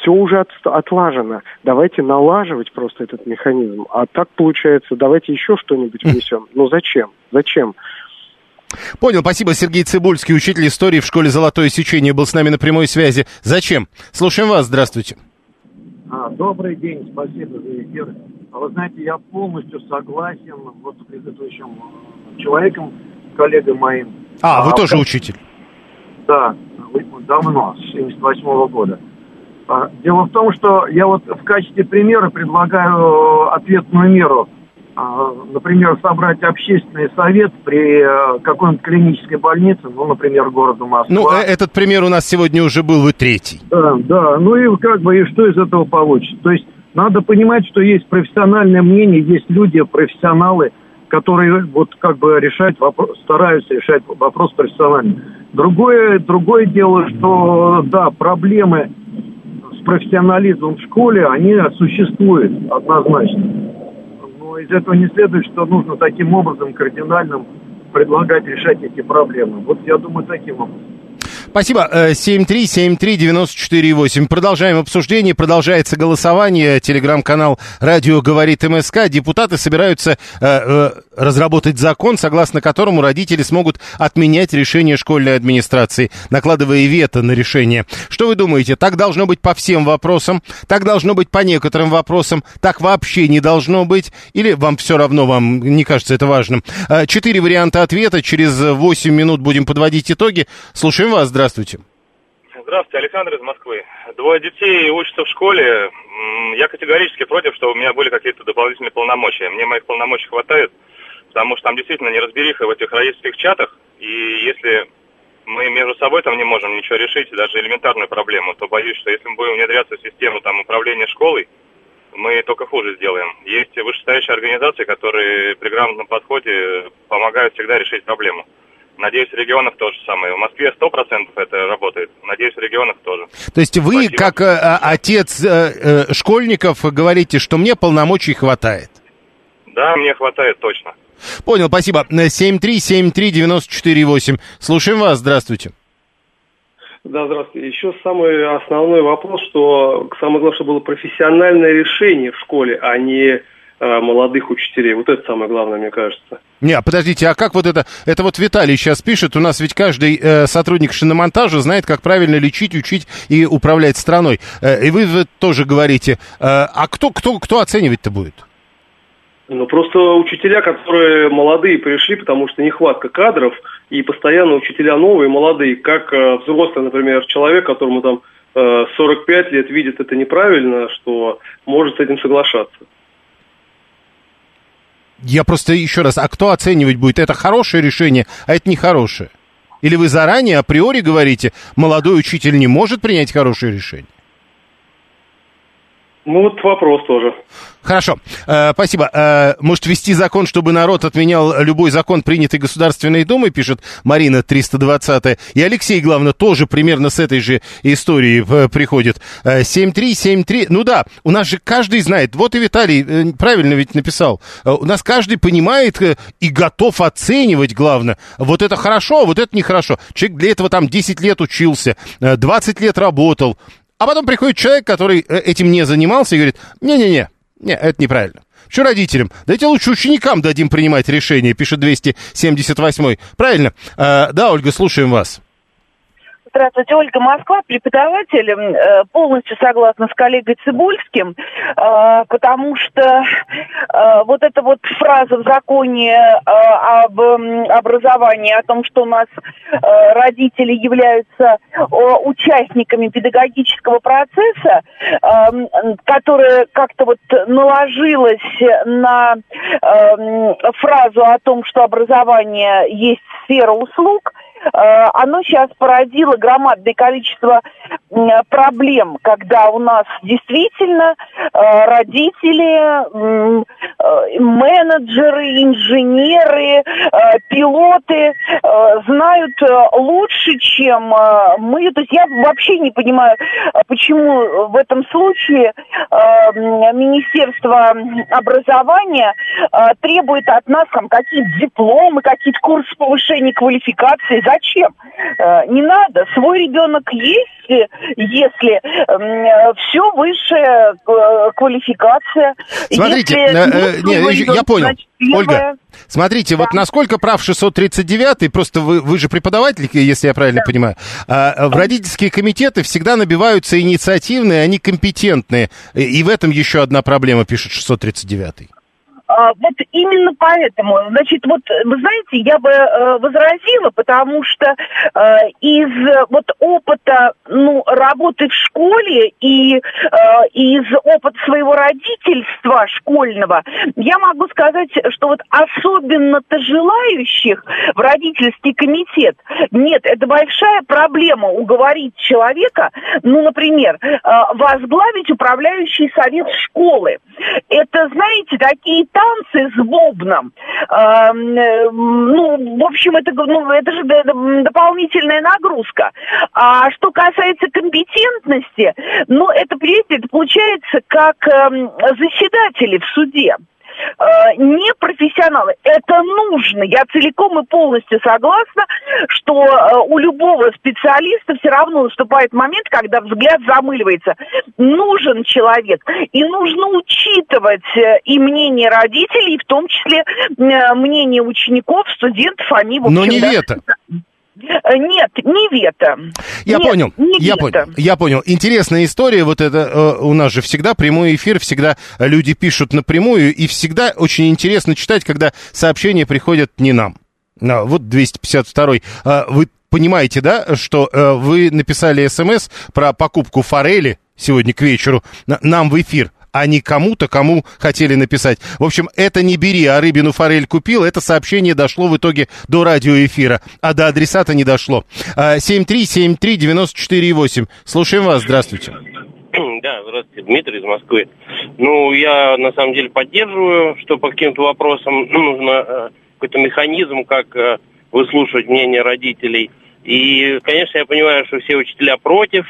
все уже от, отлажено. Давайте налаживать просто этот механизм. А так получается, давайте еще что-нибудь внесем. Но зачем? Зачем? Понял, спасибо. Сергей Цибульский, учитель истории в школе «Золотое сечение», был с нами на прямой связи. Зачем? Слушаем вас, здравствуйте. А, добрый день, спасибо за эфир. А вы знаете, я полностью согласен вот с предыдущим э, человеком, коллегой моим. А, а вы тоже как... учитель? Да, давно, с 78 -го года. А, дело в том, что я вот в качестве примера предлагаю ответную меру. А, например, собрать общественный совет при э, какой-нибудь клинической больнице, ну, например, города Москва. Ну, э, этот пример у нас сегодня уже был, вы третий. Да, да, ну и как бы, и что из этого получится? То есть надо понимать, что есть профессиональное мнение, есть люди, профессионалы, которые вот как бы решать вопрос, стараются решать вопрос профессионально. Другое, другое дело, что, да, проблемы профессионализмом в школе, они существуют однозначно. Но из этого не следует, что нужно таким образом кардинальным предлагать решать эти проблемы. Вот я думаю, таким образом. Спасибо. Э, 7373948. Продолжаем обсуждение, продолжается голосование. Телеграм-канал «Радио говорит МСК». Депутаты собираются э, э, разработать закон, согласно которому родители смогут отменять решение школьной администрации, накладывая вето на решение. Что вы думаете, так должно быть по всем вопросам? Так должно быть по некоторым вопросам? Так вообще не должно быть? Или вам все равно, вам не кажется это важным? Э, Четыре варианта ответа. Через 8 минут будем подводить итоги. Слушаем вас. Здравствуйте. Здравствуйте, Александр из Москвы. Двое детей учатся в школе. Я категорически против, чтобы у меня были какие-то дополнительные полномочия. Мне моих полномочий хватает, потому что там действительно неразбериха в этих родительских чатах. И если мы между собой там не можем ничего решить, даже элементарную проблему, то боюсь, что если мы будем внедряться в систему там, управления школой, мы только хуже сделаем. Есть вышестоящие организации, которые при грамотном подходе помогают всегда решить проблему. Надеюсь, в регионах то же самое. В Москве 100% это работает. Надеюсь, в регионах тоже. То есть вы, как э, э, отец э, э, школьников, говорите, что мне полномочий хватает? Да, мне хватает точно. Понял, спасибо. Э, 7373948. Слушаем вас, здравствуйте. Да, здравствуйте. Еще самый основной вопрос, что самое главное, чтобы было профессиональное решение в школе, а не молодых учителей. Вот это самое главное, мне кажется. Не, а подождите, а как вот это? Это вот Виталий сейчас пишет, у нас ведь каждый э, сотрудник шиномонтажа знает, как правильно лечить, учить и управлять страной. Э, и вы, вы тоже говорите, э, а кто, кто, кто оценивать-то будет? Ну, просто учителя, которые молодые пришли, потому что нехватка кадров, и постоянно учителя новые, молодые, как э, взрослый, например, человек, которому там э, 45 лет видит это неправильно, что может с этим соглашаться. Я просто еще раз, а кто оценивать будет? Это хорошее решение, а это нехорошее? Или вы заранее априори говорите, молодой учитель не может принять хорошее решение? Ну, вот вопрос тоже. Хорошо, Э, спасибо. Э, может ввести закон, чтобы народ отменял любой закон, принятый Государственной Думой, пишет Марина 320 И Алексей, главное, тоже примерно с этой же историей э, приходит. Э, 7373, ну да, у нас же каждый знает, вот и Виталий э, правильно ведь написал, Э, у нас каждый понимает э, и готов оценивать, главное, вот это хорошо, а вот это нехорошо. Человек для этого там 10 лет учился, э, 20 лет работал, а потом приходит человек, который э, этим не занимался и говорит, не-не-не, не, это неправильно. Что родителям? Дайте лучше ученикам дадим принимать решения, пишет 278 Правильно? Э, да, Ольга, слушаем вас. Здравствуйте, Ольга Москва, преподаватель. Э, Полностью согласна с коллегой Цибульским, э, потому что э, вот эта вот фраза в законе об образовании, о том, что у нас родители являются участниками педагогического процесса, которая как-то вот наложилась на фразу о том, что образование есть сфера услуг, оно сейчас породило громадное количество проблем, когда у нас действительно э, родители, э, менеджеры, инженеры, э, пилоты э, знают э, лучше, чем э, мы. То есть я вообще не понимаю, э, почему в этом случае э, Министерство образования э, требует от нас там какие-то дипломы, какие-то курсы повышения квалификации. Зачем? Э, Не надо. Свой ребенок есть, э, если все высшая э, квалификация. Смотрите, Если э, э, не, своего я понял. значит, Ольга, смотрите, вот насколько прав 639 просто вы, вы же преподаватель, если я правильно понимаю, а, в родительские комитеты всегда набиваются инициативные, они компетентные. И, в этом еще одна проблема, пишет 639 А, вот именно поэтому, значит, вот вы знаете, я бы э, возразила, потому что э, из э, вот опыта, ну, работы в школе и э, из опыта своего родительства школьного, я могу сказать, что вот особенно-то желающих в родительский комитет нет, это большая проблема уговорить человека, ну, например, э, возглавить управляющий совет школы. Это, знаете, такие танцы с бубном. Э, Ну, в общем, это, ну, это же дополнительная нагрузка. А что касается компетентности, ну, это, понимаете, это получается как эм, заседатели в суде. Не профессионалы. Это нужно. Я целиком и полностью согласна, что у любого специалиста все равно наступает момент, когда взгляд замыливается. Нужен человек. И нужно учитывать и мнение родителей, и в том числе мнение учеников, студентов. Они, в общем, Но не да, вето. Э, нет, не вето. Я Нет, понял, не я вето. понял, я понял. Интересная история, вот это э, у нас же всегда прямой эфир, всегда люди пишут напрямую, и всегда очень интересно читать, когда сообщения приходят не нам. А, вот 252 А, Вы понимаете, да, что э, вы написали смс про покупку форели сегодня к вечеру на- нам в эфир, а не кому-то, кому хотели написать. В общем, это не бери, а рыбину форель купил. Это сообщение дошло в итоге до радиоэфира, а до адресата не дошло. А, 7373948. Слушаем вас, здравствуйте. Да, здравствуйте, Дмитрий из Москвы. Ну, я на самом деле поддерживаю, что по каким-то вопросам ну, нужно э, какой-то механизм, как э, выслушивать мнение родителей. И, конечно, я понимаю, что все учителя против,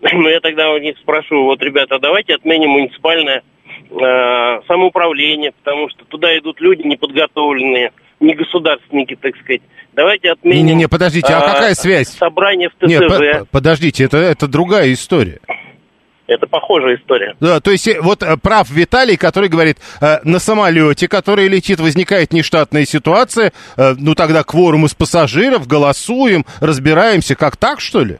но я тогда у них спрошу, вот, ребята, давайте отменим муниципальное э, самоуправление, потому что туда идут люди неподготовленные, не государственники, так сказать. Давайте отменим... Не-не-не, подождите, а э, какая связь? Собрание в ТСЖ. Нет, по- подождите, это, это другая история. Это похожая история. Да, то есть э, вот э, прав Виталий, который говорит, на самолете, который летит, возникает нештатная ситуация, ну тогда кворум из пассажиров, голосуем, разбираемся, как так, что ли?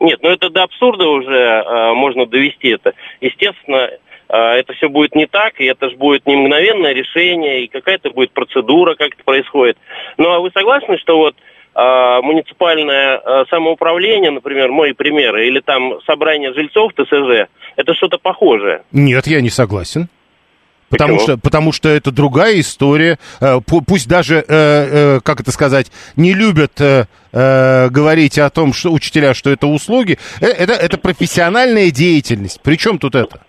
Нет, ну это до абсурда уже э, можно довести это. Естественно, э, это все будет не так, и это же будет не мгновенное решение, и какая-то будет процедура, как это происходит. Ну а вы согласны, что вот э, муниципальное э, самоуправление, например, мой пример, или там собрание жильцов ТСЖ, это что-то похожее? Нет, я не согласен. Потому Почему? что, потому что это другая история. Э, пу- Пусть даже, э, э, как это сказать, не любят говорить о том, что учителя, что это услуги. Это, это профессиональная деятельность. Причем тут это?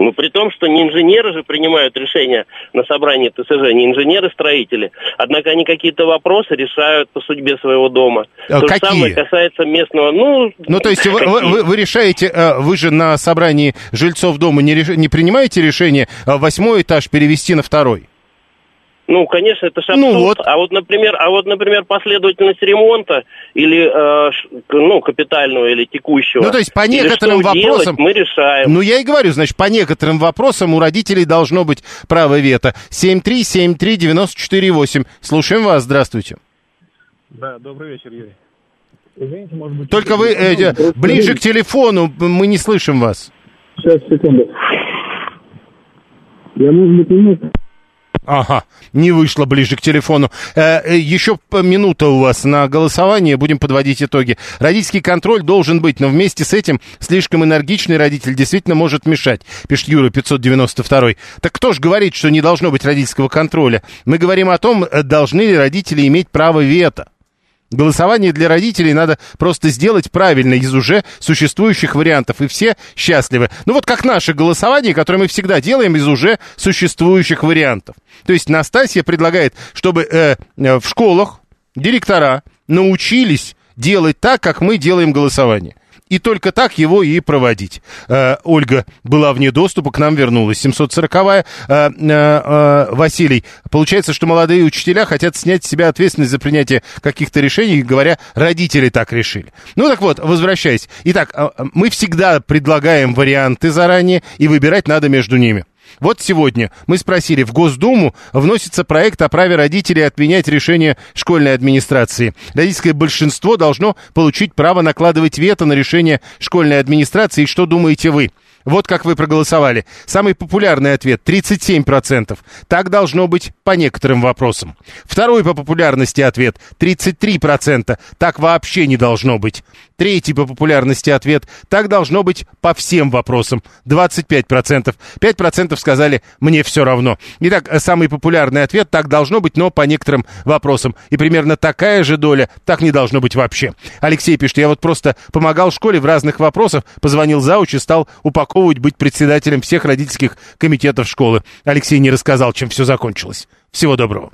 Ну, при том, что не инженеры же принимают решения на собрании ТСЖ, не инженеры-строители. Однако они какие-то вопросы решают по судьбе своего дома. А То какие? же самое касается местного, ну... Ну, то есть вы, вы- вы- решаете, э, вы же на собрании жильцов дома не, реш- не принимаете решение э, восьмой этаж перевести на второй? Ну, конечно, это же Ну вот. А вот, например, а вот, например, последовательность ремонта или, э, ну, капитального или текущего. Ну, то есть по или некоторым что делать, вопросам... мы решаем. Ну, я и говорю, значит, по некоторым вопросам у родителей должно быть право вето. 7373948. Слушаем вас, здравствуйте. Да, добрый вечер, Юрий. Извините, может быть... Только вы э, э, ближе к телефону, мы не слышим вас. Сейчас, секунду. Я, может быть, немного... Ага, не вышло ближе к телефону. Э, э, еще минута у вас на голосование, будем подводить итоги. Родительский контроль должен быть, но вместе с этим слишком энергичный родитель действительно может мешать, пишет Юра 592. Так кто же говорит, что не должно быть родительского контроля? Мы говорим о том, э, должны ли родители иметь право вето. Голосование для родителей надо просто сделать правильно из уже существующих вариантов, и все счастливы. Ну вот как наше голосование, которое мы всегда делаем из уже существующих вариантов. То есть Настасья предлагает, чтобы э, э, в школах директора научились делать так, как мы делаем голосование. И только так его и проводить. Э, Ольга была вне доступа, к нам вернулась. 740-я. Э, э, э, Василий, получается, что молодые учителя хотят снять с себя ответственность за принятие каких-то решений, говоря, родители так решили. Ну так вот, возвращаясь. Итак, э, э, мы всегда предлагаем варианты заранее, и выбирать надо между ними. Вот сегодня мы спросили, в Госдуму вносится проект о праве родителей отменять решение школьной администрации. Родительское большинство должно получить право накладывать вето на решение школьной администрации. И что думаете вы? Вот как вы проголосовали. Самый популярный ответ 37%. Так должно быть по некоторым вопросам. Второй по популярности ответ 33%. Так вообще не должно быть. Третий по популярности ответ так должно быть по всем вопросам 25%. 5% сказали мне все равно. Итак, самый популярный ответ так должно быть, но по некоторым вопросам. И примерно такая же доля так не должно быть вообще. Алексей пишет, я вот просто помогал школе в разных вопросах, позвонил зауч и стал упаковывать быть председателем всех родительских комитетов школы. Алексей не рассказал, чем все закончилось. Всего доброго.